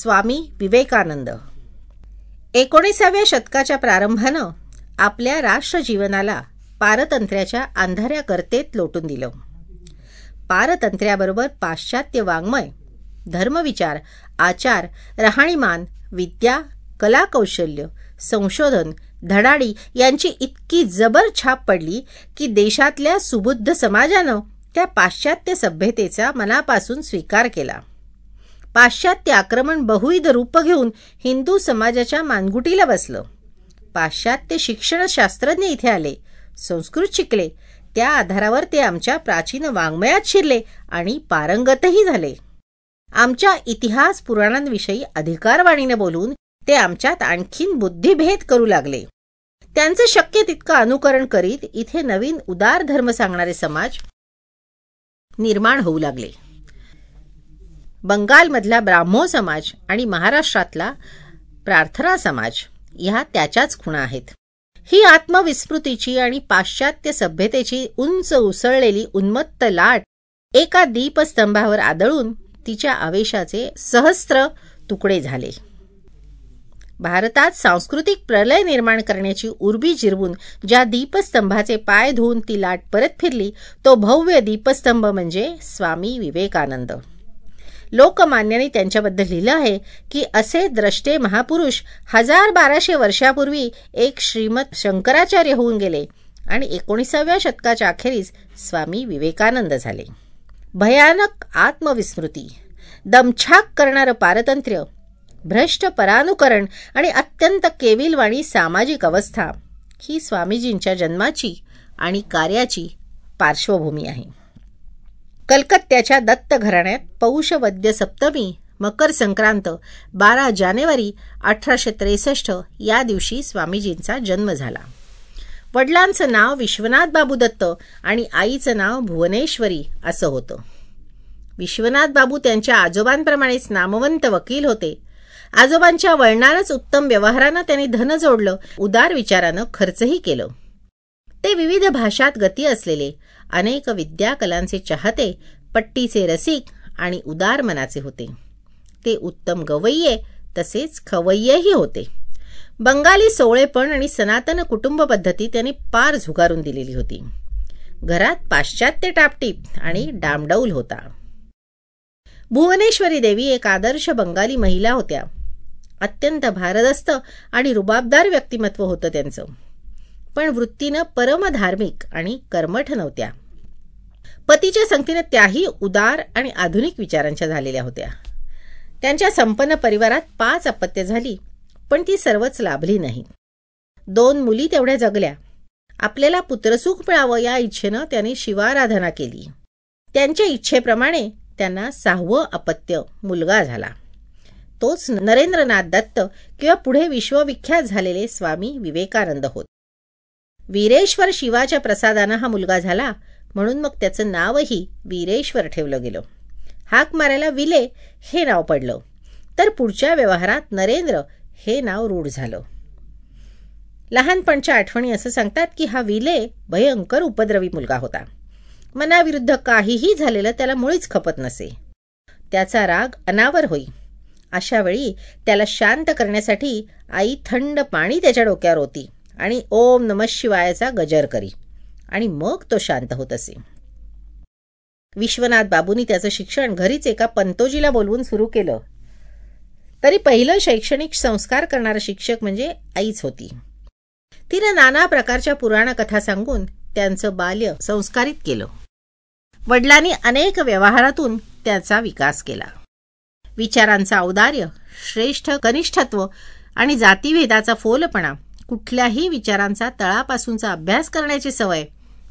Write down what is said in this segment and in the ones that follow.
स्वामी विवेकानंद. एकोणीसाव्या शतकाच्या प्रारंभानं आपल्या राष्ट्रजीवनाला पारतंत्र्याच्या अंधाऱ्या कर्तेत लोटून दिलं. पारतंत्र्याबरोबर पाश्चात्य वाङ्मय धर्मविचार आचार राहणीमान विद्या कलाकौशल्य संशोधन धडाडी यांची इतकी जबर छाप पडली की देशातल्या सुबुद्ध समाजानं त्या पाश्चात्य सभ्यतेचा मनापासून स्वीकार केला. पाश्चात्य आक्रमण बहुविध रूप घेऊन हिंदू समाजाच्या मानगुटीला बसलं. पाश्चात्य शिक्षणशास्त्रज्ञ इथे आले. संस्कृत शिकले. त्या आधारावर ते आमच्या प्राचीन वाङ्मयात शिरले आणि पारंगतही झाले. आमच्या इतिहास पुराणांविषयी अधिकारवाणीने बोलून ते आमच्यात आणखीन बुद्धिभेद करू लागले. त्यांचं शक्य तितकं अनुकरण करीत इथे नवीन उदार धर्म सांगणारे समाज निर्माण होऊ लागले. बंगालमधला ब्राह्मो समाज आणि महाराष्ट्रातला प्रार्थना समाज ह्या त्याच्याच खुणा आहेत. ही आत्मविस्मृतीची आणि पाश्चात्य सभ्यतेची उंच उसळलेली उन्मत्त लाट एका दीपस्तंभावर आदळून तिच्या आवेशाचे सहस्त्र तुकडे झाले. भारतात सांस्कृतिक प्रलय निर्माण करण्याची उर्बी जिरवून ज्या दीपस्तंभाचे पाय धुवून ती लाट परत फिरली तो भव्य दीपस्तंभ म्हणजे स्वामी विवेकानंद. लोकमान्याने त्यांच्याबद्दल लिहिलं आहे की असे द्रष्टे महापुरुष हजार बाराशे वर्षापूर्वी एक श्रीमत शंकराचार्य होऊन गेले आणि एकोणीसाव्या शतकाच्या अखेरीस स्वामी विवेकानंद झाले. भयानक आत्मविस्मृती दमछाक करणारं पारतंत्र्य भ्रष्ट परानुकरण आणि अत्यंत केविलवाणी सामाजिक अवस्था ही स्वामीजींच्या जन्माची आणि कार्याची पार्श्वभूमी आहे. कलकत्त्याच्या दत्त घराण्यात पौष वद्य सप्तमी मकर संक्रांत बारा जानेवारी अठराशे त्रेसष्ट या दिवशी स्वामीजींचा जन्म झाला. वडिलांचं नाव विश्वनाथ बाबू दत्त आणि आईचं नाव भुवनेश्वरी असं होतं. विश्वनाथ बाबू त्यांच्या आजोबांप्रमाणेच नामवंत वकील होते. आजोबांच्या वळणारच उत्तम व्यवहारानं त्यांनी धन जोडलं उदार विचारानं खर्चही केलं. ते विविध भाषात गती असलेले अनेक विद्या कलांचे चाहते पट्टीचे रसिक आणि उदार मनाचे होते. ते उत्तम गवय्ये तसेच खवय्येही होते. बंगाली सोळेपण आणि सनातन कुटुंब पद्धती त्यांनी पार झुगारून दिलेली होती. घरात पाश्चात्य टापटीप आणि डामडौल होता. भुवनेश्वरी देवी एक आदर्श बंगाली महिला होत्या. अत्यंत भारदस्त आणि रुबाबदार व्यक्तिमत्व होतं त्यांचं. पण वृत्तीनं परमधार्मिक आणि कर्मठ नव्हत्या. पतीच्या संगतीनं त्याही उदार आणि आधुनिक विचारांच्या झालेल्या होत्या. त्यांच्या संपन्न परिवारात पाच अपत्य झाली पण ती सर्वच लाभली नाही दोन मुली तेवढ्या जगल्या. आपल्याला पुत्रसुख मिळावं या इच्छेनं त्यांनी शिवाराधना केली. त्यांच्या इच्छेप्रमाणे त्यांना सहावं अपत्य मुलगा झाला. तोच नरेंद्रनाथ दत्त किंवा पुढे विश्वविख्यात झालेले स्वामी विवेकानंद होत. वीरेश्वर शिवाच्या प्रसादानं हा मुलगा झाला म्हणून मग त्याचं नावही वीरेश्वर ठेवलं गेलं. हाक मारायला विले हे नाव पडलं. तर पुढच्या व्यवहारात नरेंद्र हे नाव रूढ झालं. लहानपणच्या आठवणी असं सांगतात की हा विले भयंकर उपद्रवी मुलगा होता. मनाविरुद्ध काहीही झालेलं त्याला मुळीच खपत नसे. त्याचा राग अनावर होई. अशा वेळी त्याला शांत करण्यासाठी आई थंड पाणी त्याच्या डोक्यावर होती आणि ओम नम शिवायाचा गजर करी. आणि मग तो शांत होत असे. विश्वनाथ बाबूंनी त्याचं शिक्षण घरीच एका पंतोजीला बोलवून सुरू केलं. तरी पहिलं शैक्षणिक संस्कार करणारा शिक्षक म्हणजे आईच होती. तिने नाना प्रकारच्या पुराण कथा सांगून त्यांचं बाल्य संस्कारित केलं. वडिलांनी अनेक व्यवहारातून त्याचा विकास केला. विचारांचा औदार्य श्रेष्ठ कनिष्ठत्व आणि जातीभेदाचा फोलपणा कुठल्याही विचारांचा तळापासूनचा अभ्यास करण्याची सवय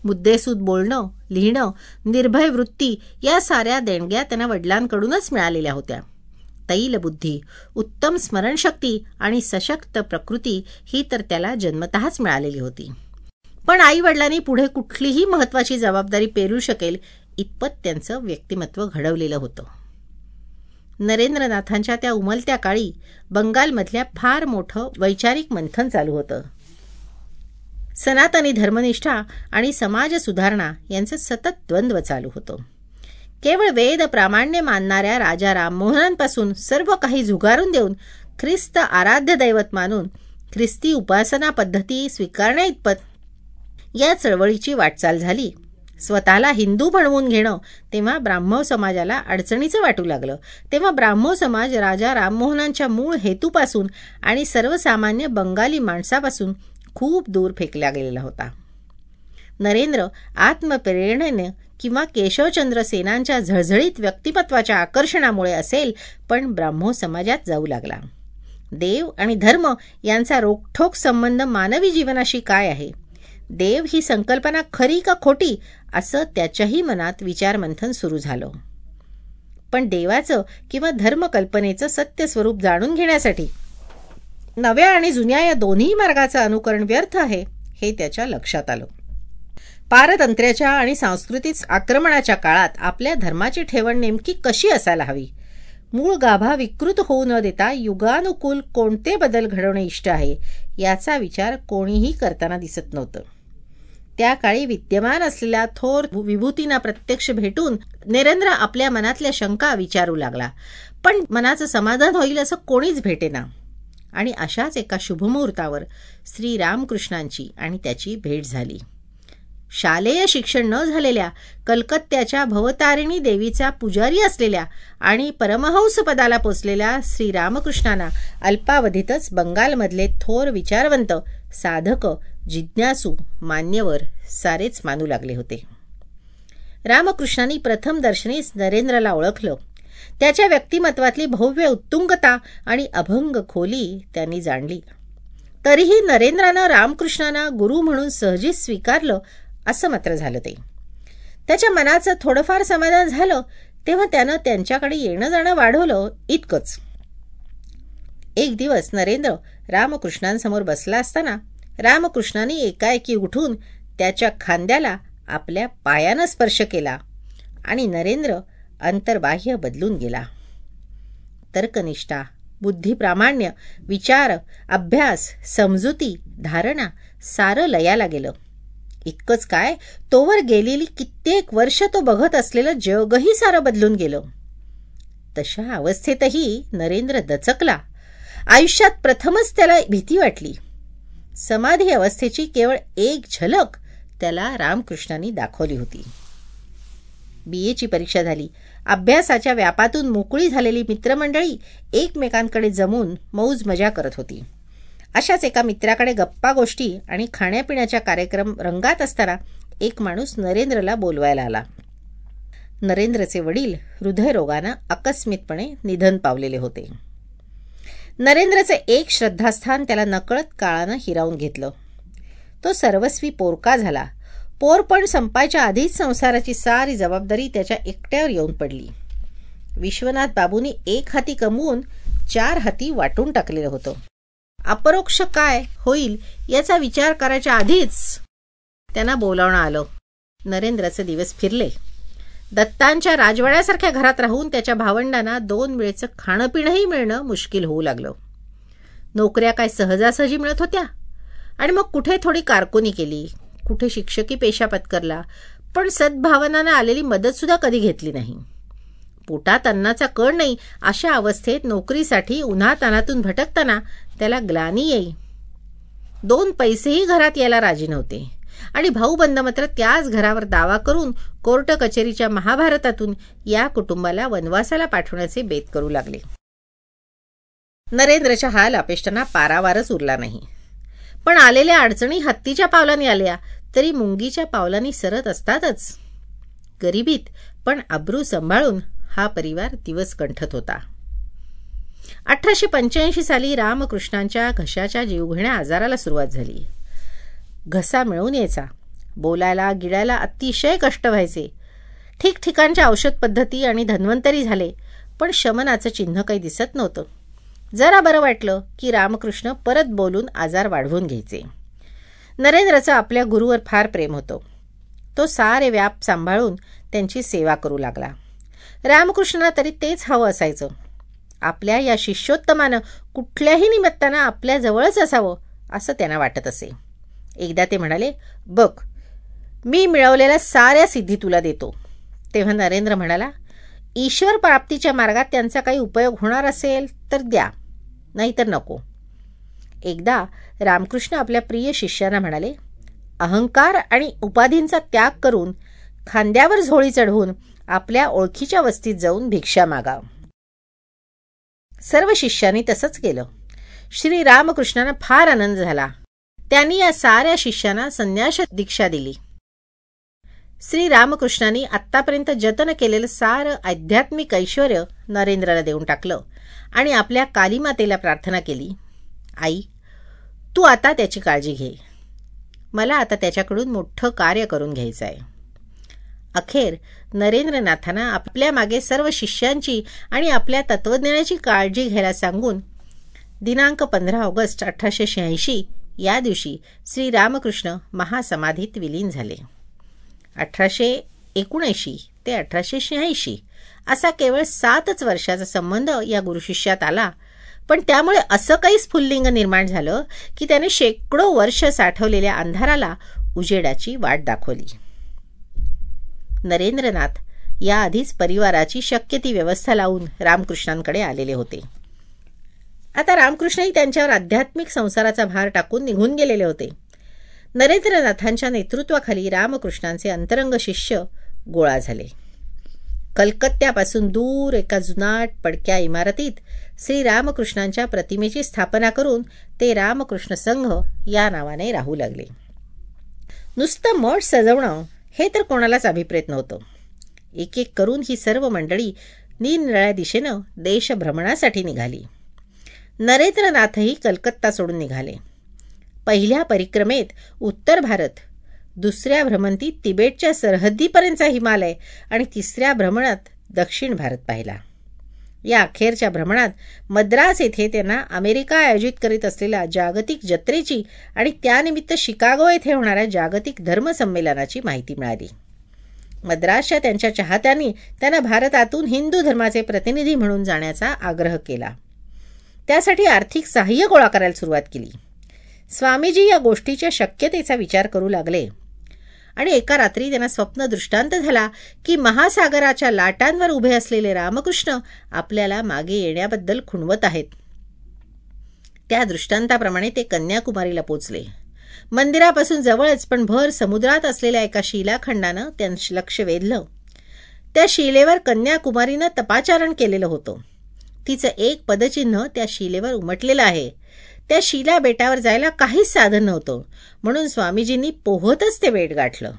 मुद्देसूद बोलणं लिहिणं निर्भय वृत्ती या साऱ्या देणग्या त्यांना वडिलांकडूनच मिळालेल्या होत्या. तैल बुद्धी उत्तम स्मरणशक्ती आणि सशक्त प्रकृती ही तर त्याला जन्मतःच मिळालेली होती. पण आई वडिलांनी पुढे कुठलीही महत्वाची जबाबदारी पेरू शकेल इतपत त्यांचं व्यक्तिमत्व घडवलेलं होतं. नरेंद्रनाथांच्या त्या उमलत्या काळी बंगालमधल्या फार मोठं वैचारिक मंथन चालू होतं. सनातनी धर्मनिष्ठा आणि समाज सुधारणा यांचं सतत द्वंद्व चालू होतं. केवळ वेद प्रामाण्य मानणाऱ्या राजा राममोहनांपासून सर्व काही झुगारून देऊन ख्रिस्त आराध्य दैवत मानून ख्रिस्ती उपासना पद्धती स्वीकारण्या इतपत या चळवळीची वाटचाल झाली. स्वतःला हिंदू बनवून घेणं तेव्हा ब्राह्मव समाजाला अडचणीचं वाटू लागलं. तेव्हा ब्राह्मव समाज राजा राममोहनांच्या मूळ हेतूपासून आणि सर्वसामान्य बंगाली माणसापासून खूप दूर फेकला गेलेला होता. नरेंद्र आत्मप्रेरणेने किंवा केशवचंद्र सेनांच्या झळझळीत व्यक्तिमत्वाच्या आकर्षणामुळे असेल पण ब्राह्मो समाजात जाऊ लागला. देव आणि धर्म यांचा रोखठोक संबंध मानवी जीवनाशी काय आहे? देव ही संकल्पना खरी का खोटी असं त्याच्याही मनात विचारमंथन सुरू झालं. पण देवाचं किंवा धर्मकल्पनेचं सत्य स्वरूप जाणून घेण्यासाठी नव्या आणि जुन्या या दोन्ही मार्गाचं अनुकरण व्यर्थ आहे हे त्याच्या लक्षात आलं. पारतंत्र्याच्या आणि सांस्कृतिक आक्रमणाच्या काळात आपल्या धर्माची ठेवण नेमकी कशी असायला हवी? मूळ गाभा विकृत होऊ न देता युगानुकूल कोणते बदल घडवणे इष्ट आहे याचा विचार कोणीही करताना दिसत नव्हतं. त्या काळी विद्यमान असलेल्या थोर विभूतींना प्रत्यक्ष भेटून नरेंद्र आपल्या मनातल्या शंका विचारू लागला. पण मनाचं समाधान होईल असं कोणीच भेटेना. आणि अशाच एका शुभमुहूर्तावर श्री रामकृष्णांची आणि त्याची भेट झाली. शालेय शिक्षण न झालेल्या कलकत्त्याच्या भवतारिणी देवीचा पुजारी असलेल्या आणि परमहंस पदाला पोचलेल्या श्रीरामकृष्णांना अल्पावधीतच बंगालमधले थोर विचारवंत साधक जिज्ञासू मान्यवर सारेच मानू लागले होते. रामकृष्णांनी प्रथम दर्शनीच नरेंद्रला ओळखलं. त्याच्या व्यक्तिमत्वातली भव्य उत्तुंगता आणि अभंग खोली त्यांनी जाणली. तरीही नरेंद्रानं रामकृष्णांना गुरु म्हणून सहजीच स्वीकारलं असं मात्र झालं ते. त्याच्या मनाचं थोडंफार समाधान झालं तेव्हा त्यानं त्यांच्याकडे येणं जाणं वाढवलं इतकंच. एक दिवस नरेंद्र रामकृष्णांसमोर बसला असताना रामकृष्णाने एकाएकी उठून त्याच्या खांद्याला आपल्या पायानं स्पर्श केला आणि नरेंद्र अंतर्बाह्य बदलून गेला. तर्कनिष्ठा बुद्धिप्रामाण्य विचार अभ्यास समजुती धारणा सारं लयाला गेलं. इतकंच काय तोवर गेलेली कित्येक वर्ष तो बघत असलेलं जगही सारं बदलून गेलं. तशा अवस्थेतही नरेंद्र दचकला. आयुष्यात प्रथमच त्याला भीती वाटली. समाधी अवस्थेची केवळ एक झलक त्याला रामकृष्णांनी दाखवली होती. बी एची परीक्षा झाली. अभ्यासाच्या व्यापातून मोकळी झालेली मित्रमंडळी एकमेकांकडे जमून मौज मजा करत होती. अशाच एका मित्राकडे गप्पा गोष्टी आणि खाण्यापिण्याच्या कार्यक्रम रंगात असताना एक माणूस नरेंद्रला बोलवायला आला. नरेंद्रचे वडील हृदयरोगानं आकस्मितपणे निधन पावलेले होते. नरेंद्रचे एक श्रद्धास्थान त्याला नकळत काळानं हिरावून घेतलं. तो सर्वस्वी पोरका झाला. पोरपण संपायच्या आधीच संसाराची सारी जबाबदारी त्याच्या एकट्यावर येऊन पडली. विश्वनाथ बाबूंनी एक हाती कमवून चार हाती वाटून टाकलेलं होतं. अपरोक्ष काय होईल याचा विचार करायच्या आधीच त्यांना बोलावणं आलं. नरेंद्राचे दिवस फिरले. दत्तांच्या राजवाड्यासारख्या घरात राहून त्याच्या भावंडांना दोन वेळेचं खाणं पिणंही मिळणं मुश्किल होऊ लागलं. नोकऱ्या काय सहजासहजी मिळत होत्या? आणि मग कुठे थोडी कारकुनी केली? कुठे शिक्षकी पेशा पत्करला पण सद्भावनानं आलेली मदतसुद्धा कधी घेतली नाही. पोटात अन्नाचा कळ नाही अशा अवस्थेत नोकरीसाठी उन्हातानातून भटकताना त्याला ग्लानी येई. दोन पैसेही घरात यायला राजी नव्हते. आणि भाऊबंद मात्र त्याच घरावर दावा करून कोर्ट कचेरीच्या महाभारतातून या कुटुंबाला वनवासाला पाठवण्याचे बेत करू लागले. नरेंद्रच्या हाल अपेष्टांना पारावारच उरला नाही. पण आलेल्या अडचणी हत्तीच्या पावलाने आल्या तरी मुंगीच्या पावलांनी सरत असतातच. गरिबीत पण अब्रू सांभाळून हा परिवार दिवस कंठत होता. अठराशे पंच्याऐंशी साली रामकृष्णांच्या घशाच्या जीवघेण्या आजाराला सुरुवात झाली. घसा मिळून यायचा. बोलायला गिळायला अतिशय कष्ट व्हायचे. ठिकठिकाणच्या औषध पद्धती आणि धन्वंतरी झाले पण शमनाचं चिन्ह काही दिसत नव्हतं. जरा बरं वाटलं की रामकृष्ण परत बोलून आजार वाढवून घ्यायचे. नरेंद्रचा आपल्या गुरुवर फार प्रेम होतो. तो सारे व्याप सांभाळून त्यांची सेवा करू लागला. रामकृष्णाला तरी तेच हवं असायचं. आपल्या या शिष्योत्तमानं कुठल्याही निमित्तानं आपल्याजवळच असावं असं त्यांना वाटत असे. एकदा ते म्हणाले बघ मी मिळवलेल्या साऱ्या सिद्धी तुला देतो. तेव्हा नरेंद्र म्हणाला ईश्वर प्राप्तीच्या मार्गात त्यांचा काही उपयोग होणार असेल तर द्या नाहीतर नको. एकदा रामकृष्ण आपल्या प्रिय शिष्यांना म्हणाले अहंकार आणि उपाधींचा त्याग करून खांद्यावर झोळी चढवून आपल्या ओळखीच्या वस्तीत जाऊन भिक्षा मागा. सर्व शिष्यांनी तसंच केलं. श्री रामकृष्णांना फार आनंद झाला. त्यांनी या साऱ्या शिष्यांना संन्यास दीक्षा दिली. श्री रामकृष्णांनी आत्तापर्यंत जतन केलेलं सारं आध्यात्मिक ऐश्वर नरेंद्रला देऊन टाकलं आणि आपल्या कालीमातेला प्रार्थना केली. आई तू आता त्याची काळजी घे. मला आता त्याच्याकडून मोठं कार्य करून घ्यायचं आहे अखेर नरेंद्रनाथांना आपल्या मागे सर्व शिष्यांची आणि आपल्या तत्वज्ञानाची काळजी घ्यायला सांगून दिनांक पंधरा ऑगस्ट अठराशे शहाऐंशी या दिवशी श्री रामकृष्ण महासमाधीत विलीन झाले. अठराशे एकोणऐंशी ते अठराशे शहाऐंशी असा केवळ सातच वर्षाचा संबंध या गुरुशिष्यात आला पण त्यामुळे असं काही स्फुल्लिंग निर्माण झालं की त्याने शेकडो वर्ष साठवलेल्या अंधाराला उजेडाची वाट दाखवली. नरेंद्रनाथ याआधीच परिवाराची शक्य ती व्यवस्था लावून रामकृष्णांकडे आलेले होते. आता रामकृष्णही त्यांच्यावर आध्यात्मिक संसाराचा भार टाकून निघून गेलेले होते. नरेंद्रनाथांच्या नेतृत्वाखाली रामकृष्णांचे अंतरंग शिष्य गोळा झाले. कलकत्त्यापासून दूर एका जुनाट पडक्या इमारतीत श्री रामकृष्णांच्या प्रतिमेची स्थापना करून ते रामकृष्ण संघ या नावाने राहू लागले. नुसतं मठ सजवणं हे तर कोणालाच अभिप्रेत नव्हतं. एक एक करून ही सर्व मंडळी निरनिळ्या दिशेनं देशभ्रमणासाठी निघाली. नरेंद्रनाथही कलकत्ता सोडून निघाले. पहिल्या परिक्रमेत उत्तर भारत दुसऱ्या भ्रमंतीत तिबेटच्या सरहद्दीपर्यंतचा हिमालय आणि तिसऱ्या भ्रमणात दक्षिण भारत पाहिला. या अखेरच्या भ्रमणात मद्रास येथे त्यांना अमेरिका आयोजित करीत असलेल्या जागतिक जत्रेची आणि त्यानिमित्त शिकागो येथे होणाऱ्या जागतिक धर्मसंमेलनाची माहिती मिळाली. मद्रासच्या त्यांच्या चाहत्यांनी त्यांना भारतातून हिंदू धर्माचे प्रतिनिधी म्हणून जाण्याचा आग्रह केला. त्यासाठी आर्थिक सहाय्य गोळा करायला सुरुवात केली. स्वामीजी या गोष्टीच्या शक्यतेचा विचार करू लागले. आणि एका रात्री त्यांना स्वप्न दृष्टांत झाला की महासागराच्या लाटांवर उभे असलेले रामकृष्ण आपल्याला मागे येण्याबद्दल खुणवत आहेत. त्या दृष्टांताप्रमाणे ते कन्याकुमारीला पोचले. मंदिरापासून जवळच पण भर समुद्रात असलेल्या एका शिलाखंडानं त्यांचं लक्ष वेधलं. त्या शिलेवर कन्याकुमारीनं तपाचारण केलेलं होतं. तिचं एक पदचिन्ह त्या शिलेवर उमटलेलं आहे. त्या शिला बेटावर जायला काहीच साधन नव्हतं. म्हणून स्वामीजींनी पोहतच ते बेट गाठलं.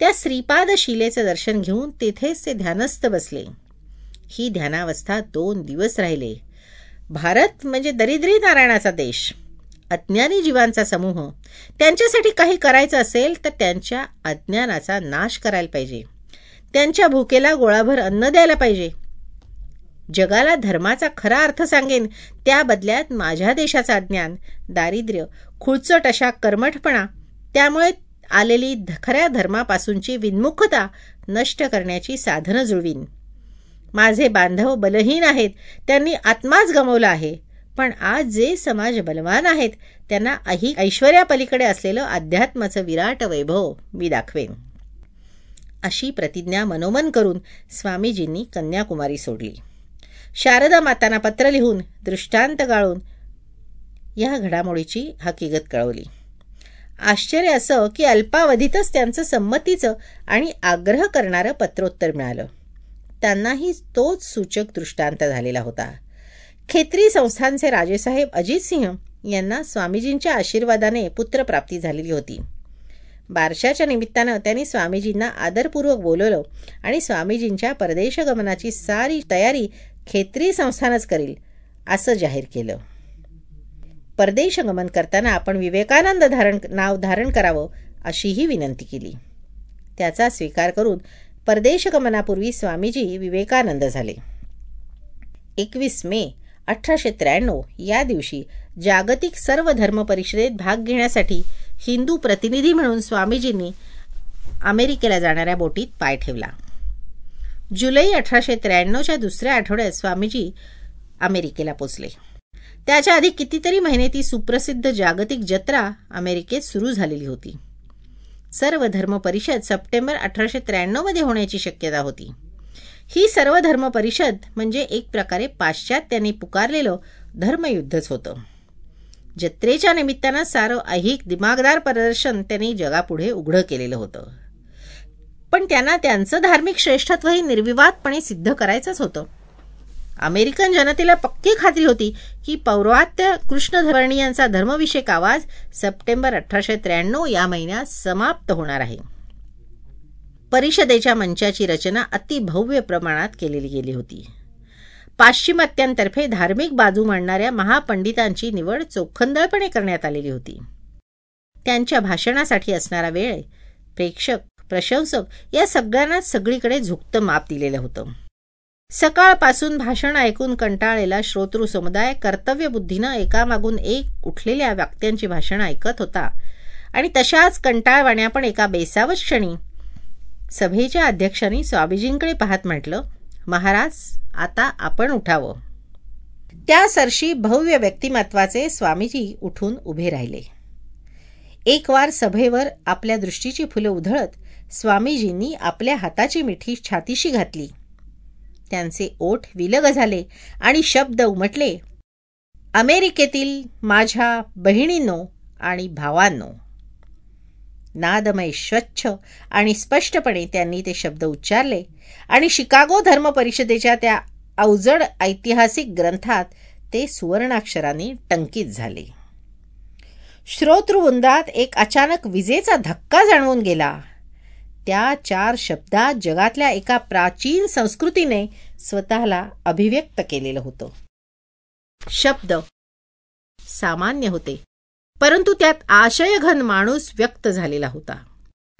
त्या श्रीपाद शिलेचं दर्शन घेऊन तिथेच ते ध्यानस्थ बसले. ही ध्यानावस्था दोन दिवस राहिले. भारत म्हणजे दरिद्री नारायणाचा देश. अज्ञानी जीवांचा समूह. त्यांच्यासाठी काही करायचं असेल तर त्यांच्या अज्ञानाचा नाश करायला पाहिजे. त्यांच्या भुकेला गोळाभर अन्न द्यायला पाहिजे. जगाला धर्माचा खरा अर्थ सांगेन त्या बदल्यात माझ्या देशाचा अज्ञान दारिद्र्य खुळचट अशा कर्मठपणा त्यामुळे आलेली खऱ्या धर्मापासूनची विन्मुखता नष्ट करण्याची साधनं जुळवीन. माझे बांधव बलहीन आहेत त्यांनी आत्माच गमवला आहे पण आज जे समाज बलवान आहेत त्यांना अही ऐश्वर्यापलीकडे असलेलं अध्यात्माचं विराट वैभव मी दाखवेन. अशी प्रतिज्ञा मनोमन करून स्वामीजींनी कन्याकुमारी सोडली. शारदा मातांना पत्र लिहून दृष्टांत गाळून या घडामोडीची हकीकत कळवली. आश्चर्य असं की अल्पावधीतच त्यांचं संमतीचं आणि आग्रह करणारं पत्रोत्तर मिळालं. त्यांनाही तोच सूचक दृष्टांत झालेला होता. खेत्री संस्थांचे राजेसाहेब अजित सिंह यांना स्वामीजींच्या आशीर्वादाने पुत्रप्राप्ती झालेली होती. बारशाच्या निमित्तानं त्यांनी स्वामीजींना आदरपूर्वक बोलवलं आणि स्वामीजींच्या परदेशगमनाची सारी तयारी खेत्री संस्थानच करील असं जाहीर केलं. परदेश गमन करताना आपण विवेकानंद धारण नाव धारण करावं अशीही विनंती केली. त्याचा स्वीकार करून परदेश गमनापूर्वी स्वामीजी विवेकानंद झाले. एकवीस मे अठराशे त्र्याण्णव या दिवशी जागतिक सर्व धर्म परिषदेत भाग घेण्यासाठी हिंदू प्रतिनिधी म्हणून स्वामीजींनी अमेरिकेला जाणाऱ्या बोटीत पाय ठेवला. जुलै अठराशे त्र्याण्णवच्या दुसऱ्या आठवड्यात स्वामीजी अमेरिकेला पोचले. त्याच्या आधी कितीतरी महिने ती सुप्रसिद्ध जागतिक जत्रा अमेरिकेत सुरू झालेली होती. सर्व धर्म परिषद सप्टेंबर अठराशे त्र्याण्णवमध्ये होण्याची शक्यता होती. ही सर्व धर्म परिषद म्हणजे एक प्रकारे पाश्चात्यांनी पुकारलेलं धर्मयुद्धच होतं. जत्रेच्या निमित्तानं सारं ऐहिक दिमागदार प्रदर्शन त्यांनी जगापुढे उघडं केलेलं होतं. पण त्यांना त्यांचं धार्मिक श्रेष्ठत्वही निर्विवादपणे सिद्ध करायचंच होतं. अमेरिकन जनतेला पक्की खात्री होती की पौर्वात्य कृष्णधर्णीयांचा धर्मविषयक आवाज सप्टेंबर अठराशे त्र्याण्णव या महिन्यात समाप्त होणार आहे. परिषदेच्या मंचाची रचना अतिभव्य प्रमाणात केलेली गेली होती. पाश्चिमात्यांतर्फे धार्मिक बाजू मांडणाऱ्या महापंडितांची निवड चोखंदळपणे करण्यात आलेली होती. त्यांच्या भाषणासाठी असणारा वेळ प्रेक्षक प्रशंसक या सगळ्यांनाच सगळीकडे झुकतं माप दिलेलं होतं. सकाळपासून भाषण ऐकून कंटाळलेला श्रोतृ समुदाय कर्तव्यबुद्धीनं एकामागून एक उठलेल्या व्यक्त्यांची भाषण ऐकत होता. आणि तशाच कंटाळवाण्या पण एका बेसावत क्षणी. सभेच्या अध्यक्षांनी स्वामीजींकडे पाहत म्हटलं महाराज आता आपण उठावं. त्या सरशी भव्य व्यक्तिमत्वाचे स्वामीजी उठून उभे राहिले. एक वार सभेवर आपल्या दृष्टीची फुलं उधळत स्वामीजींनी आपल्या हाताची मिठी छातीशी घातली. त्यांचे ओठ विलग झाले आणि शब्द उमटले. अमेरिकेतील माझ्या बहिणींनो आणि भावांनो. नादमय स्वच्छ आणि स्पष्टपणे त्यांनी ते शब्द उच्चारले आणि शिकागो धर्म परिषदेच्या त्या अवजड ऐतिहासिक ग्रंथात ते सुवर्णाक्षरांनी टंकित झाले. श्रोतृवृंदात एक अचानक विजेचा धक्का जाणवून गेला. त्या चार शब्दात जगातल्या एका प्राचीन संस्कृतीने स्वतःला अभिव्यक्त केलेलं होतं. शब्द सामान्य होते परंतु त्यात आशयघन माणूस व्यक्त झालेला होता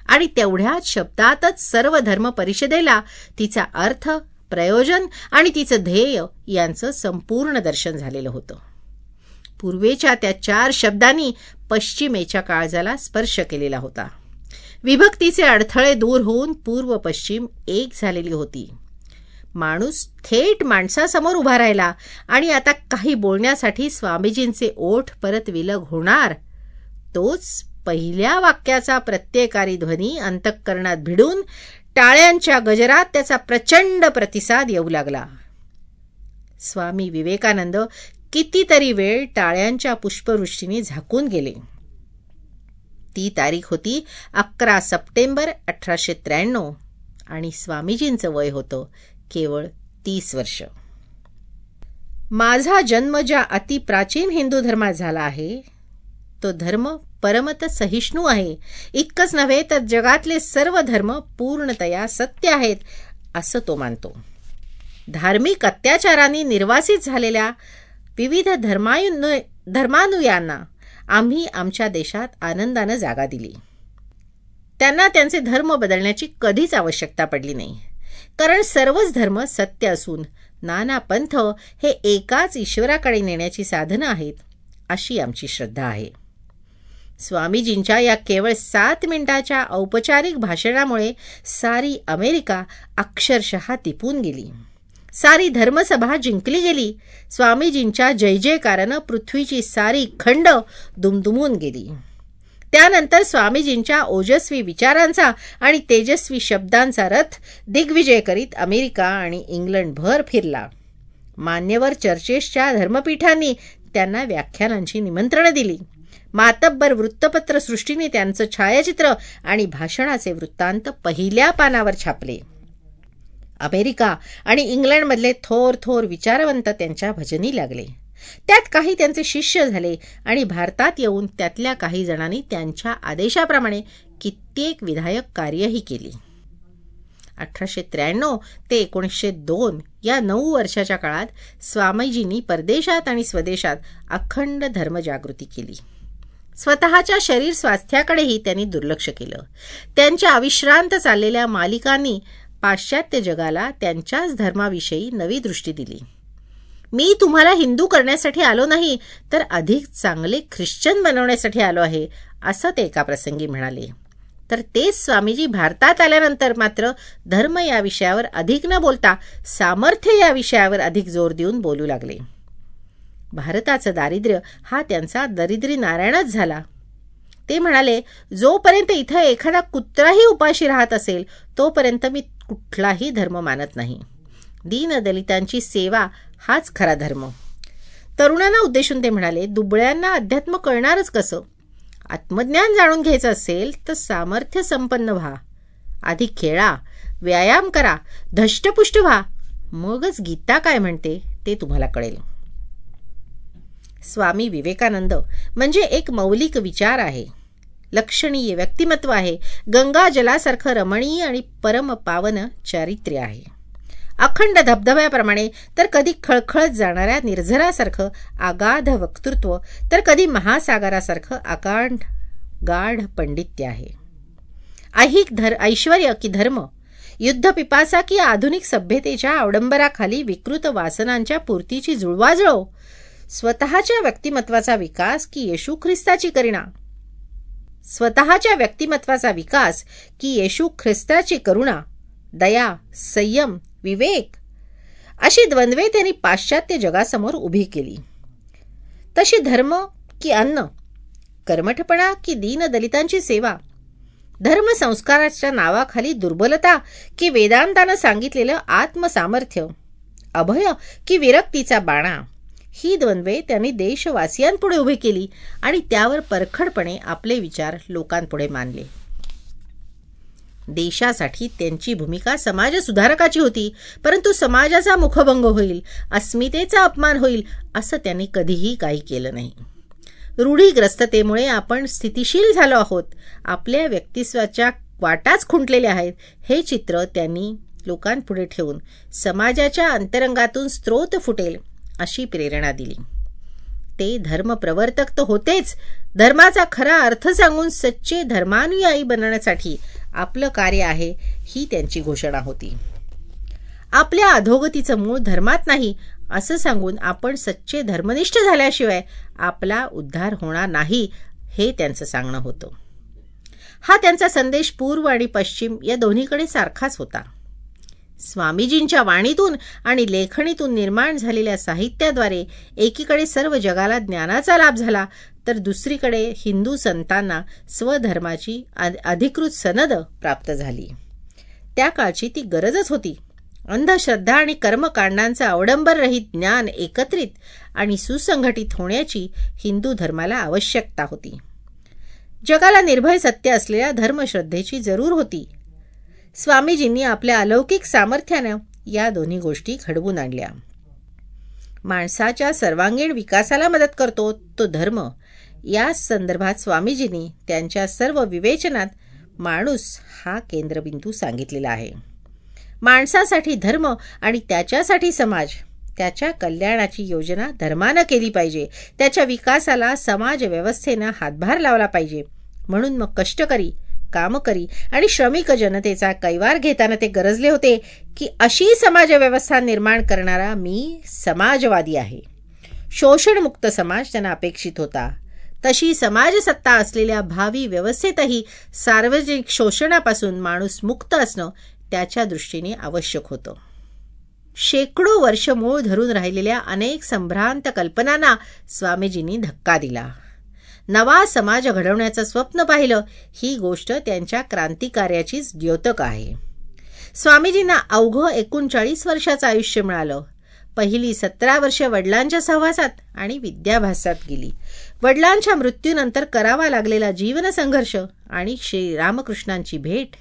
आणि तेवढ्याच शब्दातच सर्व धर्म परिषदेला तिचा अर्थ प्रयोजन आणि तिचं ध्येय यांचं संपूर्ण दर्शन झालेलं होतं. पूर्वेच्या त्या चार शब्दांनी पश्चिमेच्या काळजाला स्पर्श केलेला होता. विभक्तीचे अडथळे दूर होऊन पूर्व पश्चिम एक झालेली होती. माणूस थेट माणसासमोर उभा राहिला आणि आता काही बोलण्यासाठी स्वामीजींचे ओठ परत विलग होणार तोच पहिल्या वाक्याचा प्रत्येकारी ध्वनी अंतःकरणात भिडून टाळ्यांच्या गजरात त्याचा प्रचंड प्रतिसाद येऊ लागला. स्वामी विवेकानंद कितीतरी वेळ टाळ्यांच्या पुष्पवृष्टीने झाकून गेले. ती तारीख होती अकरा सप्टेंबर अठराशे त्र्याण्णव. आणि स्वामीजींचं वय होतं केवळ तीस वर्ष. माझा जन्म ज्या अतिप्राचीन हिंदू धर्मात झाला आहे तो धर्म परमत सहिष्णू आहे. इतकंच नव्हे तर जगातले सर्व धर्म पूर्णतया सत्य आहेत असं तो मानतो. धार्मिक अत्याचारांनी निर्वासित झालेल्या विविध धर्मायु धर्मानुयांना आम्ही आमच्या देशात आनंदानं जागा दिली. त्यांना त्यांचे धर्म बदलण्याची कधीच आवश्यकता पडली नाही. कारण सर्वच धर्म सत्य असून नाना पंथ हे एकाच ईश्वराकडे नेण्याची साधनं आहेत अशी आमची श्रद्धा आहे. स्वामीजींच्या या केवळ सात मिनिटाच्या औपचारिक भाषणामुळे सारी अमेरिका अक्षरशः तिपून गेली. सारी धर्मसभा जिंकली गेली. स्वामीजींच्या जय जयकारानं पृथ्वीची सारी खंड दुमदुमून गेली. त्यानंतर स्वामीजींच्या ओजस्वी विचारांचा आणि तेजस्वी शब्दांचा रथ दिग्विजय करीत अमेरिका आणि इंग्लंड भर फिरला. मान्यवर चर्चेसच्या धर्मपीठांनी त्यांना व्याख्यानांची निमंत्रणं दिली. मातब्बर वृत्तपत्र सृष्टीने त्यांचं छायाचित्र आणि भाषणाचे वृत्तांत पहिल्या पानावर छापले. अमेरिका आणि इंग्लंडमधले थोर थोर विचारवंत त्यांच्या भजनी लागले. त्यात काही त्यांचे शिष्य झाले आणि भारतात येऊन त्यातल्या काही जणांनी त्यांच्या आदेशाप्रमाणे कित्येक विधायक कार्यही केली. अठराशे त्र्याण्णव ते एकोणीसशे दोन या नऊ वर्षाच्या काळात स्वामीजींनी परदेशात आणि स्वदेशात अखंड धर्मजागृती केली. स्वतःच्या शरीर स्वास्थ्याकडेही त्यांनी दुर्लक्ष केलं. त्यांच्या अविश्रांत चाललेल्या मालिकांनी पाश्चात्य जगाला त्यांच्याच धर्माविषयी नवी दृष्टी दिली. मी तुम्हाला हिंदू करण्यासाठी आलो नाही तर अधिक चांगले ख्रिश्चन बनवण्यासाठी आलो आहे असं ते एका प्रसंगी म्हणाले. तर तेच स्वामीजी भारतात आल्यानंतर मात्र धर्म या विषयावर अधिक न बोलता सामर्थ्य या विषयावर अधिक जोर देऊन बोलू लागले. भारताचं दारिद्र्य हा त्यांचा दरिद्री नारायणच झाला. ते म्हणाले जोपर्यंत इथं एखादा कुत्राही उपाशी राहत असेल तोपर्यंत मी कुठलाही धर्म मानत नाही. दीनदलितांची सेवा हाच खरा धर्म. तरुणांना उद्देशून ते म्हणाले दुबळ्यांना अध्यात्म कळणारच कसं? आत्मज्ञान जाणून घ्यायचं असेल तर सामर्थ्य संपन्न व्हा. आधी खेळा व्यायाम करा धष्टपुष्ट व्हा. मगच गीता काय म्हणते ते तुम्हाला कळेल. स्वामी विवेकानंद म्हणजे एक मौलिक विचार आहे. लक्षणीय व्यक्तिमत्व आहे. गंगा जलासारखं रमणीय आणि परम पावन चारित्र्य आहे. अखंड धबधब्याप्रमाणे तर कधी खळखळत जाणाऱ्या निर्झरासारखं आगाध वक्तृत्व तर कधी महासागरासारखं आकांड गाढ पंडित्य आहे. ऐहिक धर ऐश्वर की धर्म युद्ध पिपासा की आधुनिक सभ्यतेच्या अवडंबराखाली विकृत वासनांच्या पूर्तीची जुळवाजुळव स्वतःच्या व्यक्तिमत्वाचा विकास की येशू ख्रिस्ताची करिणा स्वतःच्या व्यक्तिमत्वाचा विकास की येशू ख्रिस्ताची करुणा दया संयम विवेक अशी द्वंद्वे त्यांनी पाश्चात्य जगासमोर उभी केली. तशी धर्म की अन्न कर्मठपणा की दीनदलितांची सेवा धर्मसंस्काराच्या नावाखाली दुर्बलता की वेदांतानं सांगितलेलं आत्मसामर्थ्य अभय की विरक्तीचा बाणा ही द्वंद्वे त्यांनी देशवासियांपुढे उभी केली आणि त्यावर परखडपणे आपले विचार लोकांपुढे मानले. देशासाठी त्यांची भूमिका समाज सुधारकाची होती परंतु समाजाचा मुखभंग होईल अस्मितेचा अपमान होईल असं त्यांनी कधीही काही केलं नाही. रूढीग्रस्ततेमुळे आपण स्थितिशील झालो आहोत. आपल्या व्यक्तित्वाच्या वाटाच खुंटलेल्या आहेत हे चित्र त्यांनी लोकांपुढे ठेवून समाजाच्या अंतरंगातून स्त्रोत फुटेल अशी प्रेरणा दिली. ते धर्मप्रवर्तक तर होतेच. धर्माचा खरा अर्थ सांगून सच्चे धर्मानुयायी बनण्यासाठी आपलं कार्य आहे ही त्यांची घोषणा होती. आपल्या अधोगतीचं मूळ धर्मात नाही असं सांगून आपण सच्चे धर्मनिष्ठ झाल्याशिवाय आपला उद्धार होणार नाही हे त्यांचं सांगणं होतं. हा त्यांचा संदेश पूर्व आणि पश्चिम या दोन्हीकडे सारखाच होता. स्वामीजींच्या वाणीतून आणि लेखणीतून निर्माण झालेल्या साहित्याद्वारे एकीकडे सर्व जगाला ज्ञानाचा लाभ झाला तर दुसरीकडे हिंदू संतांना स्वधर्माची अधिकृत सनद प्राप्त झाली. त्या काळची ती गरजच होती. अंधश्रद्धा आणि कर्मकांडांचं अवडंबररहित ज्ञान एकत्रित आणि सुसंघटित होण्याची हिंदू धर्माला आवश्यकता होती. जगाला निर्भय सत्य असलेल्या धर्मश्रद्धेची जरूर होती. स्वामीजींनी आपल्या अलौकिक सामर्थ्यानं या दोन्ही गोष्टी घडवून आणल्या. माणसाच्या सर्वांगीण विकासाला मदत करतो तो धर्म. या संदर्भात स्वामीजींनी त्यांच्या सर्व विवेचनात माणूस हा केंद्रबिंदू सांगितलेला आहे. माणसासाठी धर्म आणि त्याच्यासाठी समाज त्याच्या कल्याणाची योजना धर्मानं केली पाहिजे. त्याच्या विकासाला समाज व्यवस्थेनं हातभार लावला पाहिजे. म्हणून मग कष्टकरी कामकरी आणि श्रमिक जनतेचा कैवार घेताना ते गरजले होते की अशी समाजव्यवस्था निर्माण करणारा मी समाजवादी आहे. शोषणमुक्त समाज त्यांना अपेक्षित होता. तशी समाजसत्ता असलेल्या भावी व्यवस्थेतही सार्वजनिक शोषणापासून माणूस मुक्त असणं त्याच्या दृष्टीने आवश्यक होतं. शेकडो वर्ष मूळ धरून राहिलेल्या अनेक संभ्रांत कल्पनांना स्वामीजींनी धक्का दिला. नवा समाज घडवण्याचं स्वप्न पाहिलं ही गोष्ट त्यांच्या क्रांतिकार्याचीच द्योतक आहे. स्वामीजींना अवघं एकोणचाळीस वर्षाचं आयुष्य मिळालं. पहिली सतरा वर्षे वडिलांच्या सहवासात आणि विद्याभ्यासात गेली. वडिलांच्या मृत्यूनंतर करावा लागलेला जीवन संघर्ष आणि श्री रामकृष्णांची भेट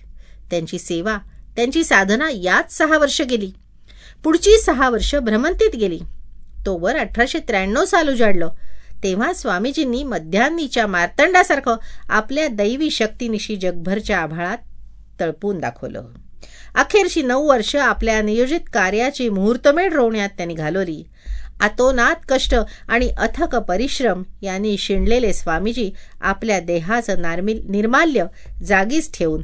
त्यांची सेवा त्यांची साधना यात सहा वर्ष गेली. पुढची सहा वर्ष भ्रमंतीत गेली. तोवर अठराशे त्र्याण्णव साल उजाडलं. तेव्हा स्वामीजींनी मध्यान्नीच्या मार्तंडासारखं आपल्या दैवी शक्तीनिशी जगभरच्या आभाळात तळपून दाखवलं. अखेरशी नऊ वर्ष आपल्या नियोजित कार्याची मुहूर्तमेढ रोवण्यात त्यांनी घालवली. आतोनात कष्ट आणि अथक परिश्रम यांनी शिणलेले स्वामीजी आपल्या देहाचं नार्मिल निर्माल्य जागीच ठेवून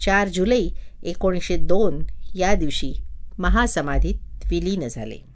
चार जुलै एकोणीसशे दोन या दिवशी महासमाधीत विलीन झाले.